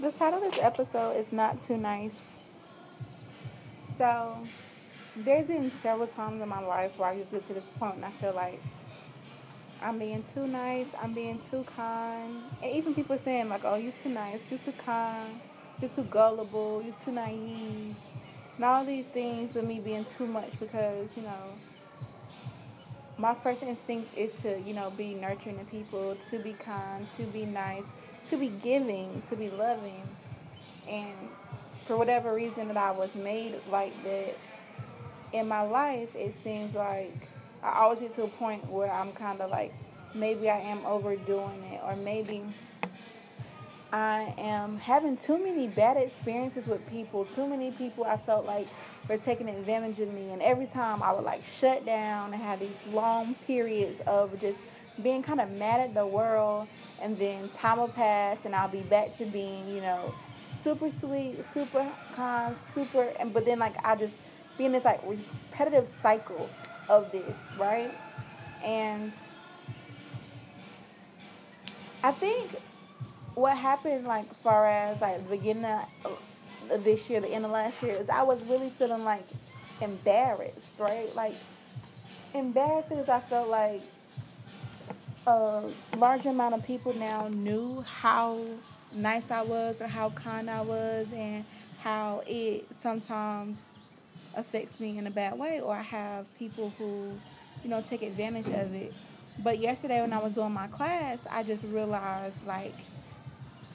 the title of this episode is Not Too Nice. So, there's been several times in my life where I get to this point and I feel like I'm being too nice, I'm being too kind. And even people saying, like, oh, you're too nice, you're too kind, you're too gullible, you're too naive. And all these things of me being too much because, you know, my first instinct is to, you know, be nurturing to people, to be kind, to be nice, to be giving, to be loving. And for whatever reason that I was made like that in my life, it seems like I always get to a point where I'm kind of like, maybe I am overdoing it, or maybe I am having too many bad experiences with people. Too many people I felt like were taking advantage of me, and every time I would like shut down and have these long periods of just being kind of mad at the world, and then time will pass, and I'll be back to being, you know, super sweet, super kind, super, and but then like I just be in this like repetitive cycle of this, right? And I think what happened, like, far as like the beginning of this year, the end of last year, is I was really feeling like embarrassed, right? Like embarrassed because I felt like a large amount of people now knew how nice I was or how kind I was and how it sometimes affects me in a bad way or I have people who, you know, take advantage of it. But yesterday when I was doing my class, I just realized like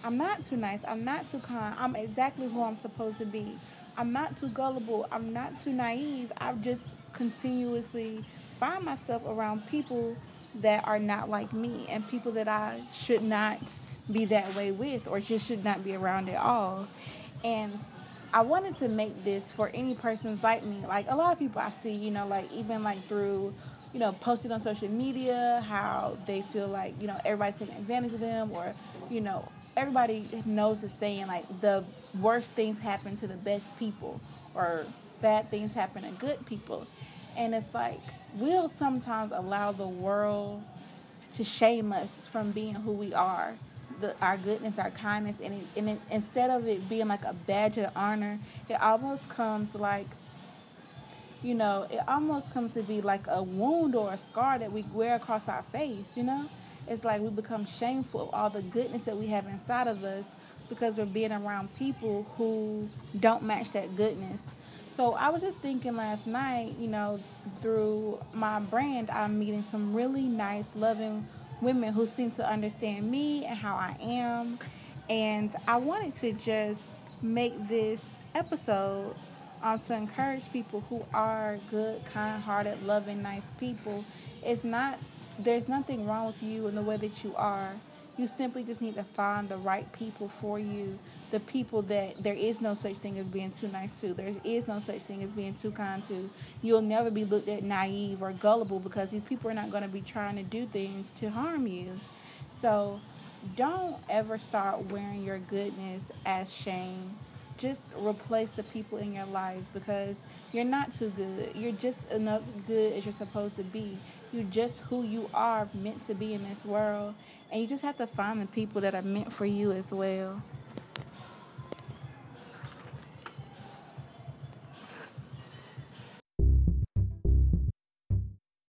I'm not too nice. I'm not too kind. I'm exactly who I'm supposed to be. I'm not too gullible. I'm not too naive. I just continuously find myself around people that are not like me and people that I should not be that way with or just should not be around at all. And I wanted to make this for any persons like me. Like a lot of people I see, you know, like even like through, you know, posted on social media, how they feel like, you know, everybody's taking advantage of them or, you know, everybody knows the saying like the worst things happen to the best people or bad things happen to good people. And it's like we'll sometimes allow the world to shame us from being who we are. The, our goodness, our kindness, and, it, and it, instead of it being like a badge of honor, it almost comes like, you know, it almost comes to be like a wound or a scar that we wear across our face, you know? it's like we become shameful of all the goodness that we have inside of us because we're being around people who don't match that goodness. So I was just thinking last night, you know, through my brand, I'm meeting some really nice, loving women who seem to understand me and how I am. And I wanted to just make this episode um, to encourage people who are good, kind hearted, loving, nice people. It's not there's nothing wrong with you and the way that you are. You simply just need to find the right people for you. The people that there is no such thing as being too nice to. There is no such thing as being too kind to. You'll never be looked at naive or gullible because these people are not going to be trying to do things to harm you. So don't ever start wearing your goodness as shame. Just replace the people in your life because you're not too good. You're just enough good as you're supposed to be. You're just who you are meant to be in this world. And you just have to find the people that are meant for you as well.